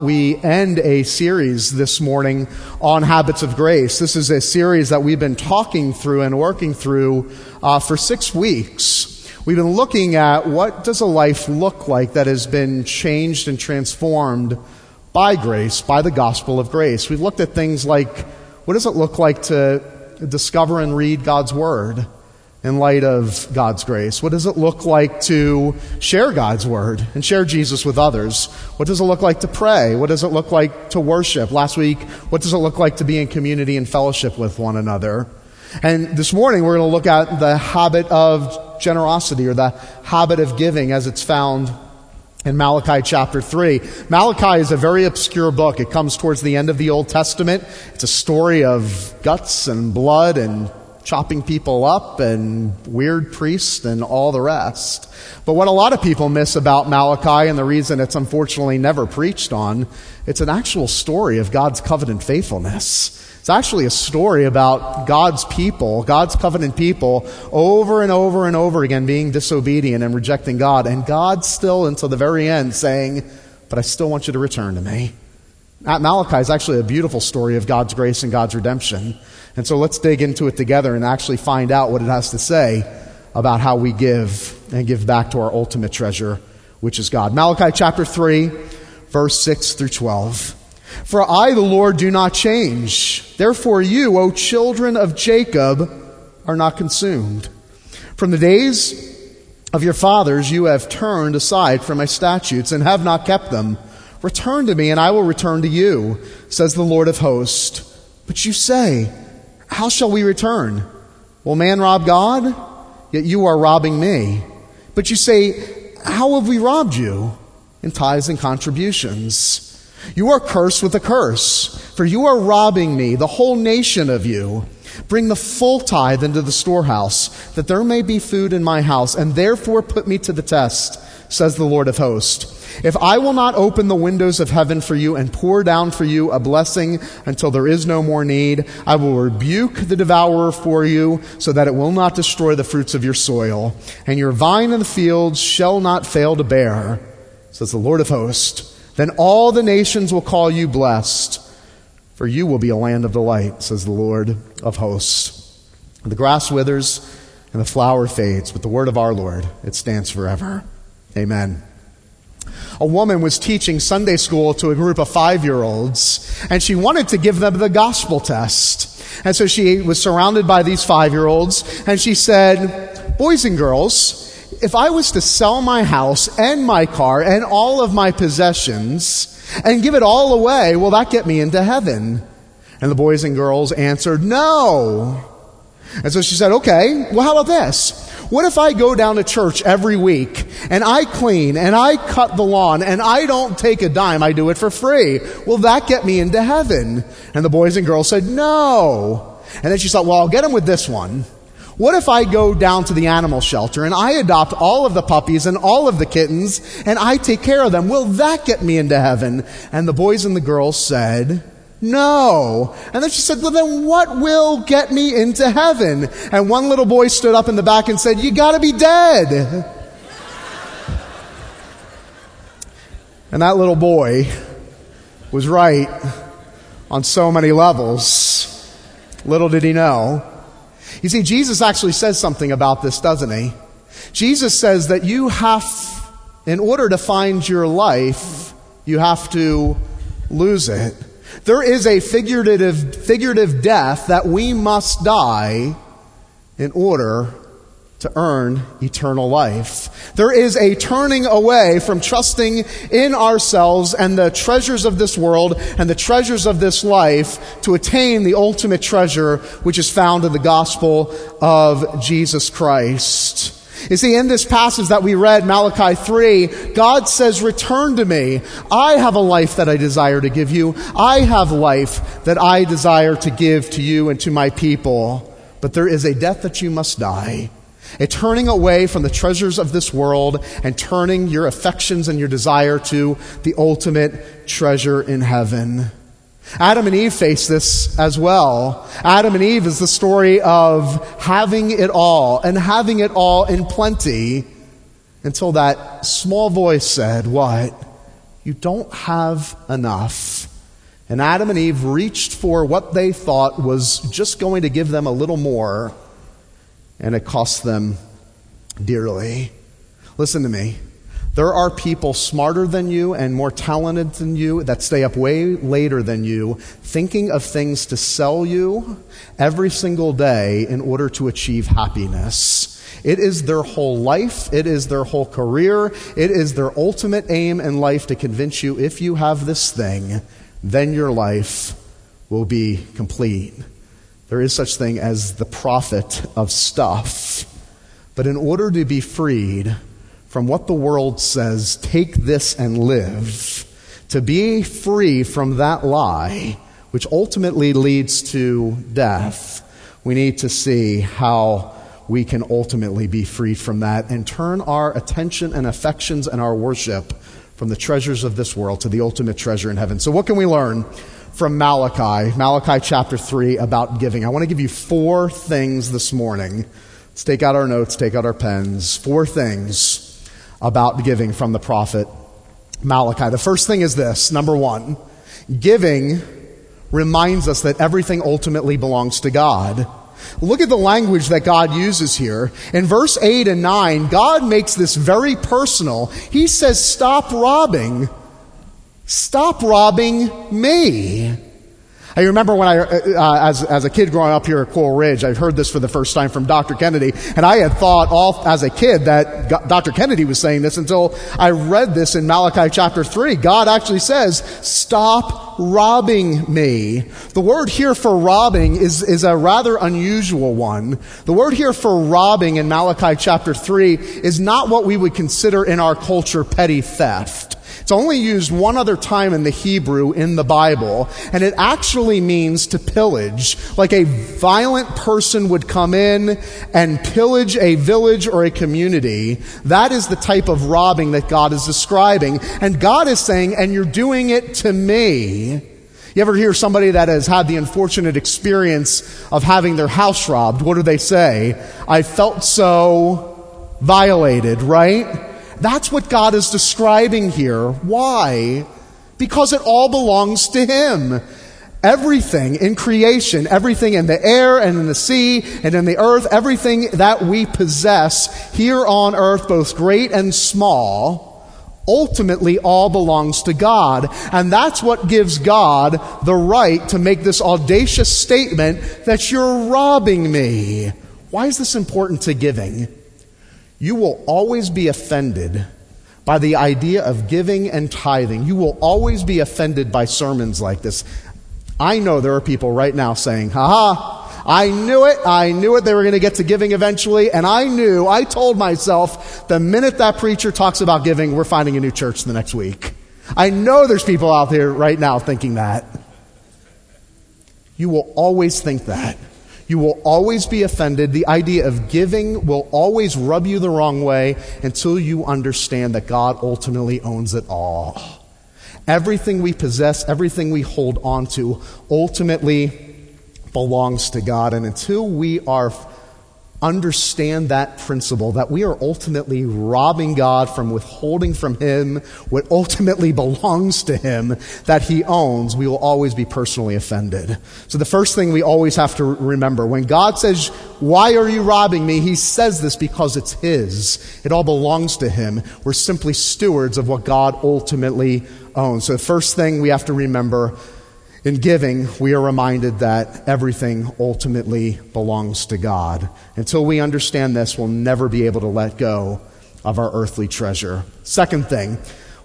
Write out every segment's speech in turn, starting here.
We end a series this morning on habits of grace. This is a series that we've been talking through and working through uh, for six weeks. We've been looking at what does a life look like that has been changed and transformed by grace, by the gospel of grace. We've looked at things like what does it look like to discover and read God's word? In light of God's grace? What does it look like to share God's word and share Jesus with others? What does it look like to pray? What does it look like to worship? Last week, what does it look like to be in community and fellowship with one another? And this morning, we're going to look at the habit of generosity or the habit of giving as it's found in Malachi chapter 3. Malachi is a very obscure book. It comes towards the end of the Old Testament. It's a story of guts and blood and chopping people up and weird priests and all the rest. But what a lot of people miss about Malachi and the reason it's unfortunately never preached on, it's an actual story of God's covenant faithfulness. It's actually a story about God's people, God's covenant people, over and over and over again being disobedient and rejecting God. And God still, until the very end, saying, But I still want you to return to me. Malachi is actually a beautiful story of God's grace and God's redemption. And so let's dig into it together and actually find out what it has to say about how we give and give back to our ultimate treasure, which is God. Malachi chapter 3, verse 6 through 12. For I, the Lord, do not change. Therefore, you, O children of Jacob, are not consumed. From the days of your fathers, you have turned aside from my statutes and have not kept them. Return to me, and I will return to you, says the Lord of hosts. But you say, how shall we return? Will man rob God? Yet you are robbing me. But you say, How have we robbed you? In tithes and contributions. You are cursed with a curse, for you are robbing me, the whole nation of you. Bring the full tithe into the storehouse, that there may be food in my house, and therefore put me to the test, says the Lord of hosts. If I will not open the windows of heaven for you and pour down for you a blessing until there is no more need, I will rebuke the devourer for you, so that it will not destroy the fruits of your soil, and your vine in the fields shall not fail to bear, says the Lord of hosts. Then all the nations will call you blessed, for you will be a land of delight, says the Lord of hosts. The grass withers and the flower fades, but the word of our Lord, it stands forever. Amen a woman was teaching Sunday school to a group of five year olds, and she wanted to give them the gospel test. And so she was surrounded by these five year olds, and she said, Boys and girls, if I was to sell my house and my car and all of my possessions and give it all away, will that get me into heaven? And the boys and girls answered, No. And so she said, Okay, well, how about this? What if I go down to church every week and I clean and I cut the lawn and I don't take a dime, I do it for free? Will that get me into heaven? And the boys and girls said, no. And then she thought, well, I'll get him with this one. What if I go down to the animal shelter and I adopt all of the puppies and all of the kittens and I take care of them? Will that get me into heaven? And the boys and the girls said, no. And then she said, Well, then what will get me into heaven? And one little boy stood up in the back and said, You gotta be dead. And that little boy was right on so many levels. Little did he know. You see, Jesus actually says something about this, doesn't he? Jesus says that you have, in order to find your life, you have to lose it. There is a figurative, figurative death that we must die in order to earn eternal life. There is a turning away from trusting in ourselves and the treasures of this world and the treasures of this life to attain the ultimate treasure which is found in the gospel of Jesus Christ. You see, in this passage that we read, Malachi 3, God says, Return to me. I have a life that I desire to give you. I have life that I desire to give to you and to my people. But there is a death that you must die. A turning away from the treasures of this world and turning your affections and your desire to the ultimate treasure in heaven. Adam and Eve face this as well. Adam and Eve is the story of having it all and having it all in plenty until that small voice said, What? you don't have enough. And Adam and Eve reached for what they thought was just going to give them a little more, and it cost them dearly. Listen to me. There are people smarter than you and more talented than you that stay up way later than you, thinking of things to sell you every single day in order to achieve happiness. It is their whole life. It is their whole career. It is their ultimate aim in life to convince you if you have this thing, then your life will be complete. There is such thing as the profit of stuff. But in order to be freed from what the world says, take this and live, to be free from that lie, which ultimately leads to death, we need to see how we can ultimately be freed from that and turn our attention and affections and our worship from the treasures of this world to the ultimate treasure in heaven. So, what can we learn from Malachi, Malachi chapter 3, about giving? I want to give you four things this morning. Let's take out our notes, take out our pens. Four things about giving from the prophet Malachi. The first thing is this number one, giving reminds us that everything ultimately belongs to God. Look at the language that God uses here. In verse 8 and 9, God makes this very personal. He says, Stop robbing. Stop robbing me. I remember when I, uh, uh, as, as a kid growing up here at Coral Ridge, I heard this for the first time from Dr. Kennedy, and I had thought all as a kid that Dr. Kennedy was saying this until I read this in Malachi chapter 3. God actually says, stop robbing me. The word here for robbing is, is a rather unusual one. The word here for robbing in Malachi chapter 3 is not what we would consider in our culture petty theft. It's only used one other time in the Hebrew in the Bible, and it actually means to pillage. Like a violent person would come in and pillage a village or a community. That is the type of robbing that God is describing. And God is saying, and you're doing it to me. You ever hear somebody that has had the unfortunate experience of having their house robbed? What do they say? I felt so violated, right? That's what God is describing here. Why? Because it all belongs to Him. Everything in creation, everything in the air and in the sea and in the earth, everything that we possess here on earth, both great and small, ultimately all belongs to God. And that's what gives God the right to make this audacious statement that you're robbing me. Why is this important to giving? You will always be offended by the idea of giving and tithing. You will always be offended by sermons like this. I know there are people right now saying, ha ha! I knew it. I knew it. They were going to get to giving eventually. And I knew, I told myself, the minute that preacher talks about giving, we're finding a new church the next week. I know there's people out there right now thinking that. You will always think that. You will always be offended. The idea of giving will always rub you the wrong way until you understand that God ultimately owns it all. Everything we possess, everything we hold on to, ultimately belongs to God. And until we are understand that principle that we are ultimately robbing God from withholding from Him what ultimately belongs to Him that He owns, we will always be personally offended. So the first thing we always have to remember when God says, Why are you robbing me? He says this because it's His. It all belongs to Him. We're simply stewards of what God ultimately owns. So the first thing we have to remember in giving, we are reminded that everything ultimately belongs to God. Until we understand this, we'll never be able to let go of our earthly treasure. Second thing,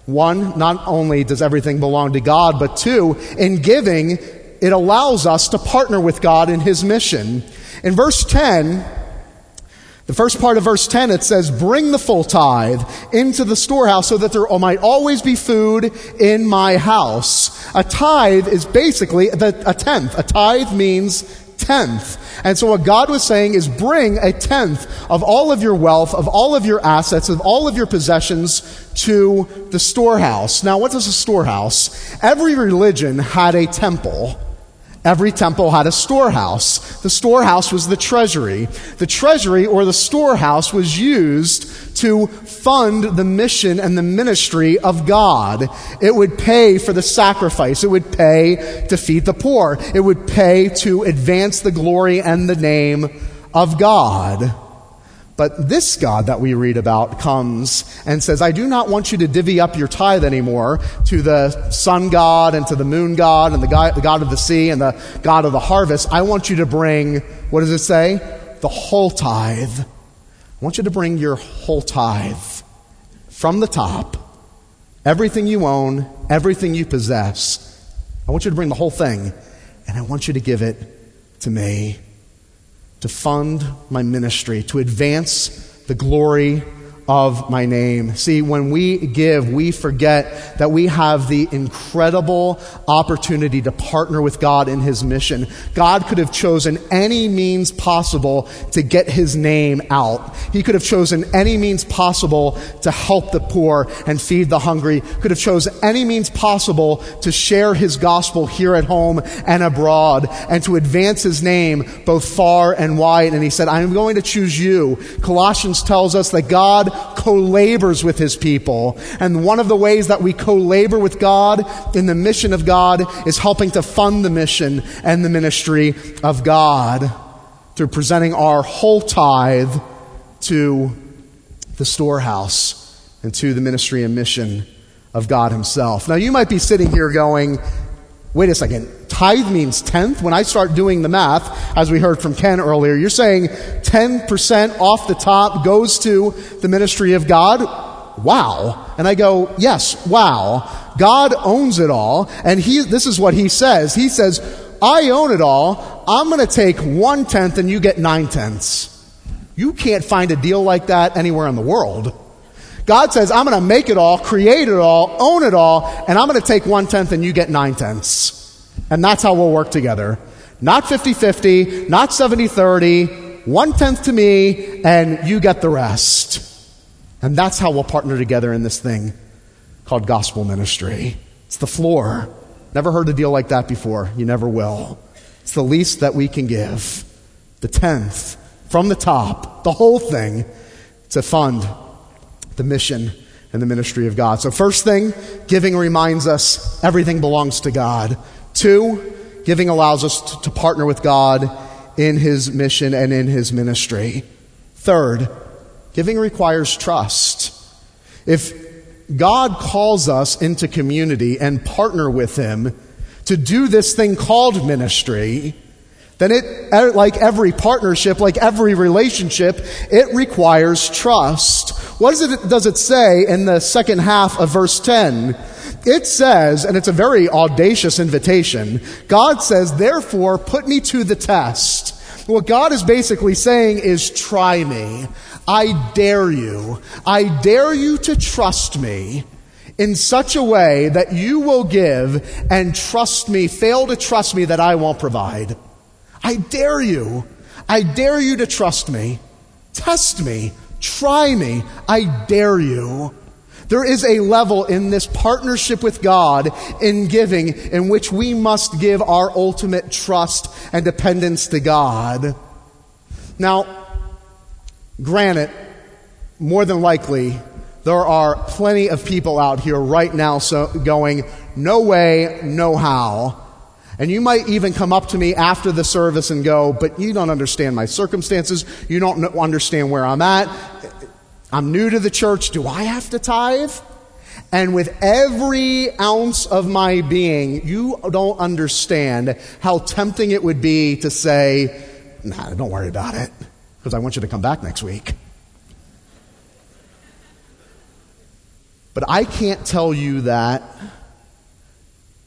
one, not only does everything belong to God, but two, in giving, it allows us to partner with God in His mission. In verse 10, the first part of verse 10, it says, Bring the full tithe into the storehouse so that there might always be food in my house. A tithe is basically a tenth. A tithe means tenth. And so what God was saying is bring a tenth of all of your wealth, of all of your assets, of all of your possessions to the storehouse. Now, what is a storehouse? Every religion had a temple. Every temple had a storehouse. The storehouse was the treasury. The treasury or the storehouse was used to fund the mission and the ministry of God. It would pay for the sacrifice. It would pay to feed the poor. It would pay to advance the glory and the name of God. But this God that we read about comes and says, I do not want you to divvy up your tithe anymore to the sun god and to the moon god and the god, of the sea and the god of the harvest. I want you to bring, what does it say? The whole tithe. I want you to bring your whole tithe from the top, everything you own, everything you possess. I want you to bring the whole thing, and I want you to give it to me to fund my ministry, to advance the glory of my name. See, when we give, we forget that we have the incredible opportunity to partner with God in His mission. God could have chosen any means possible to get His name out. He could have chosen any means possible to help the poor and feed the hungry, could have chosen any means possible to share His gospel here at home and abroad and to advance His name both far and wide. And He said, I'm going to choose you. Colossians tells us that God co-labors with his people. And one of the ways that we co-labor with God in the mission of God is helping to fund the mission and the ministry of God through presenting our whole tithe to the storehouse and to the ministry and mission of God himself. Now you might be sitting here going, wait a second, tithe means tenth? When I start doing the math, as we heard from Ken earlier, you're saying 10% off the top goes to the ministry of God? Wow. And I go, yes, wow. God owns it all. And he, this is what he says. He says, I own it all. I'm going to take one tenth and you get nine tenths. You can't find a deal like that anywhere in the world. God says, I'm going to make it all, create it all, own it all, and I'm going to take one tenth and you get nine tenths. And that's how we'll work together. Not 50 50, not 70 30, one tenth to me, and you get the rest. And that's how we'll partner together in this thing called gospel ministry. It's the floor. Never heard a deal like that before. You never will. It's the least that we can give. The tenth from the top, the whole thing to fund the mission and the ministry of God. So, first thing, giving reminds us everything belongs to God. Two, giving allows us to, to partner with God in his mission and in his ministry. Third, giving requires trust. If God calls us into community and partner with him to do this thing called ministry, then it, er, like every partnership, like every relationship, it requires trust. What it, does it say in the second half of verse 10? It says, and it's a very audacious invitation, God says, therefore, put me to the test. What God is basically saying is, try me. I dare you. I dare you to trust me in such a way that you will give and trust me, fail to trust me that I won't provide. I dare you. I dare you to trust me. Test me. Try me. I dare you. There is a level in this partnership with God in giving in which we must give our ultimate trust and dependence to God. Now, granted, more than likely, there are plenty of people out here right now so going, no way, no how. And you might even come up to me after the service and go, but you don't understand my circumstances. You don't understand where I'm at. I'm new to the church. Do I have to tithe? And with every ounce of my being, you don't understand how tempting it would be to say, nah, don't worry about it, because I want you to come back next week. But I can't tell you that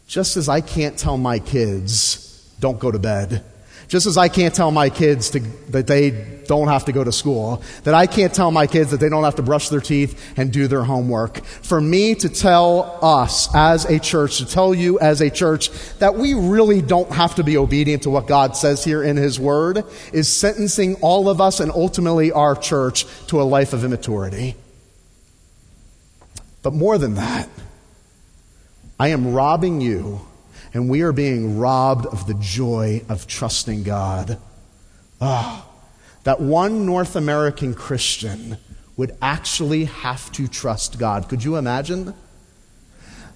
just as I can't tell my kids, don't go to bed. Just as I can't tell my kids to, that they don't have to go to school, that I can't tell my kids that they don't have to brush their teeth and do their homework. For me to tell us as a church, to tell you as a church, that we really don't have to be obedient to what God says here in His Word is sentencing all of us and ultimately our church to a life of immaturity. But more than that, I am robbing you and we are being robbed of the joy of trusting God. Ah, that one North American Christian would actually have to trust God. Could you imagine?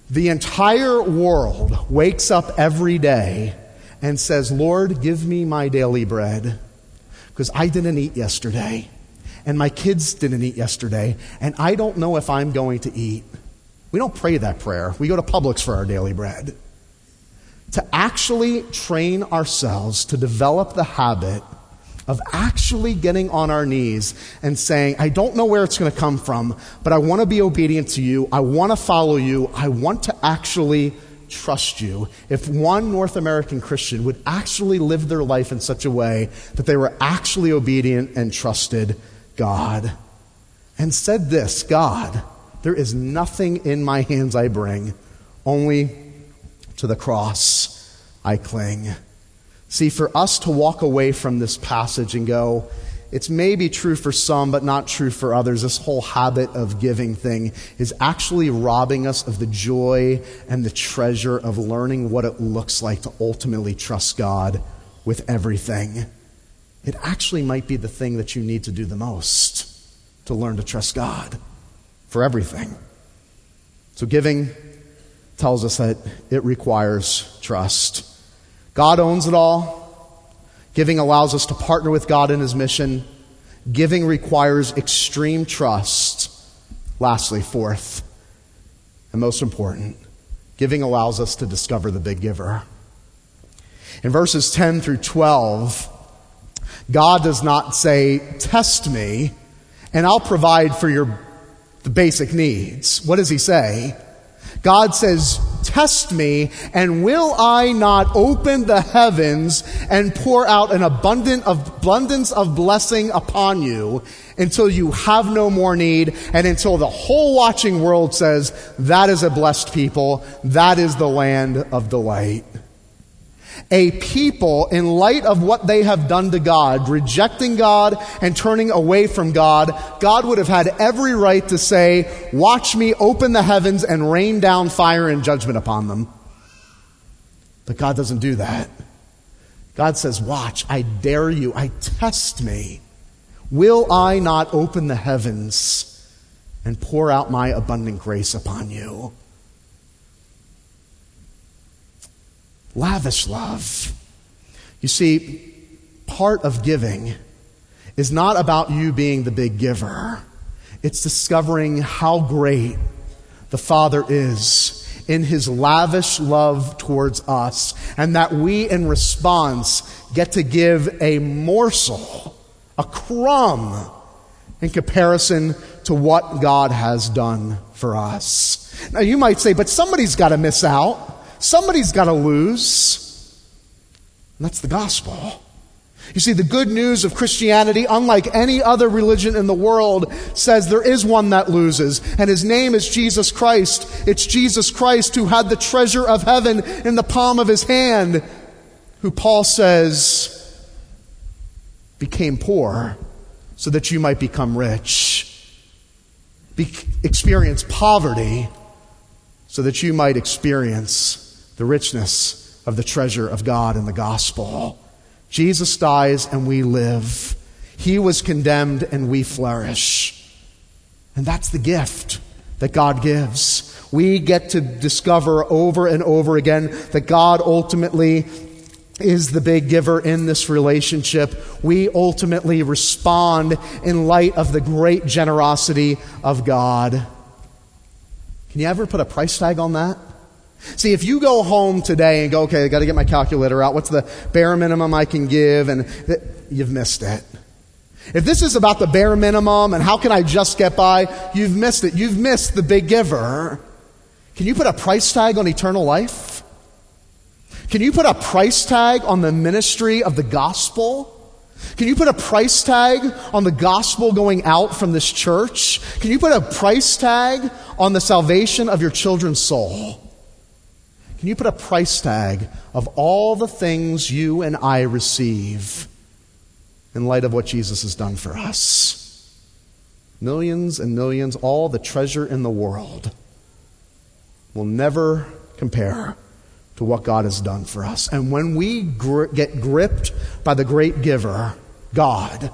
The entire world wakes up every day and says, Lord, give me my daily bread because I didn't eat yesterday and my kids didn't eat yesterday and I don't know if I'm going to eat. We don't pray that prayer. We go to Publix for our daily bread. To actually train ourselves to develop the habit of actually getting on our knees and saying, I don't know where it's going to come from, but I want to be obedient to you. I want to follow you. I want to actually trust you. If one North American Christian would actually live their life in such a way that they were actually obedient and trusted God and said this God, there is nothing in my hands I bring, only to the cross I cling. See, for us to walk away from this passage and go, it's maybe true for some, but not true for others. This whole habit of giving thing is actually robbing us of the joy and the treasure of learning what it looks like to ultimately trust God with everything. It actually might be the thing that you need to do the most to learn to trust God for everything. So, giving tells us that it requires trust. God owns it all. Giving allows us to partner with God in His mission. Giving requires extreme trust. Lastly, fourth, and most important, giving allows us to discover the big giver. In verses 10 through 12, God does not say, Test me, and I'll provide for your the basic needs. What does He say? God says, Test me, and will I not open the heavens and pour out an abundant of, abundance of blessing upon you until you have no more need and until the whole watching world says, That is a blessed people, that is the land of delight a people in light of what they have done to God, rejecting God and turning away from God, God would have had every right to say, Watch me open the heavens and rain down fire and judgment upon them. But God doesn't do that. God says, Watch, I dare you, I test me. Will I not open the heavens and pour out my abundant grace upon you? Lavish love. You see, part of giving is not about you being the big giver. It's discovering how great the Father is in his lavish love towards us, and that we, in response, get to give a morsel, a crumb, in comparison to what God has done for us. Now, you might say, but somebody's got to miss out. Somebody's got to lose. And that's the gospel. You see, the good news of Christianity, unlike any other religion in the world, says there is one that loses, and his name is Jesus Christ. It's Jesus Christ who had the treasure of heaven in the palm of his hand, who Paul says became poor so that you might become rich, Be- experience poverty so that you might experience the richness of the treasure of God in the gospel. Jesus dies and we live. He was condemned and we flourish. And that's the gift that God gives. We get to discover over and over again that God ultimately is the big giver in this relationship. We ultimately respond in light of the great generosity of God. Can you ever put a price tag on that? See, if you go home today and go, okay, I got to get my calculator out. What's the bare minimum I can give? And th- you've missed it. If this is about the bare minimum and how can I just get by, you've missed it. You've missed the big giver. Can you put a price tag on eternal life? Can you put a price tag on the ministry of the gospel? Can you put a price tag on the gospel going out from this church? Can you put a price tag on the salvation of your children's soul? Can you put a price tag of all the things you and I receive in light of what Jesus has done for us? Millions and millions, all the treasure in the world will never compare to what God has done for us. And when we gri- get gripped by the great giver, God,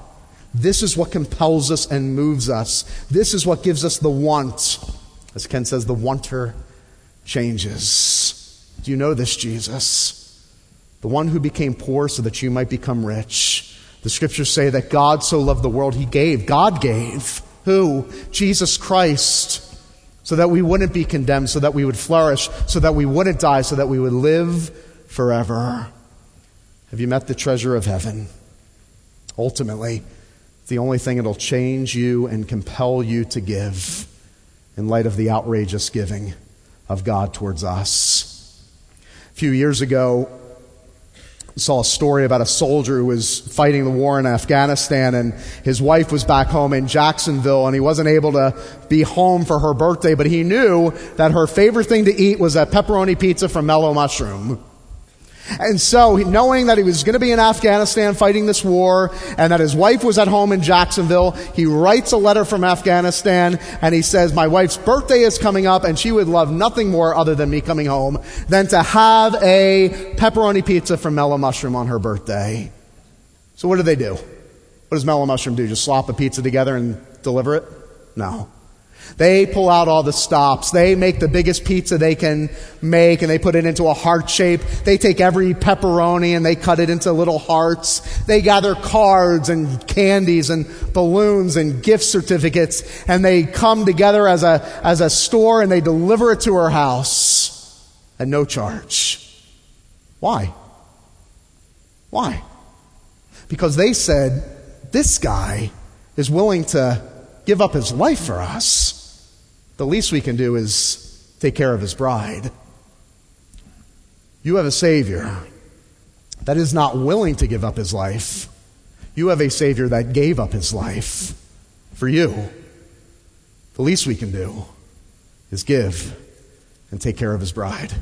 This is what compels us and moves us. This is what gives us the want. As Ken says, the wanter changes. Do you know this, Jesus? The one who became poor so that you might become rich. The scriptures say that God so loved the world, he gave. God gave. Who? Jesus Christ. So that we wouldn't be condemned, so that we would flourish, so that we wouldn't die, so that we would live forever. Have you met the treasure of heaven? Ultimately, the only thing that'll change you and compel you to give in light of the outrageous giving of God towards us. A few years ago, saw a story about a soldier who was fighting the war in Afghanistan and his wife was back home in Jacksonville and he wasn't able to be home for her birthday, but he knew that her favorite thing to eat was a pepperoni pizza from Mellow Mushroom. And so, knowing that he was going to be in Afghanistan fighting this war and that his wife was at home in Jacksonville, he writes a letter from Afghanistan and he says, My wife's birthday is coming up and she would love nothing more other than me coming home than to have a pepperoni pizza from Mellow Mushroom on her birthday. So, what do they do? What does Mellow Mushroom do? Just slop a pizza together and deliver it? No. They pull out all the stops. They make the biggest pizza they can make and they put it into a heart shape. They take every pepperoni and they cut it into little hearts. They gather cards and candies and balloons and gift certificates and they come together as a, as a store and they deliver it to her house at no charge. Why? Why? Because they said, this guy is willing to give up his life for us. The least we can do is take care of his bride. You have a Savior that is not willing to give up his life. You have a Savior that gave up his life for you. The least we can do is give and take care of his bride.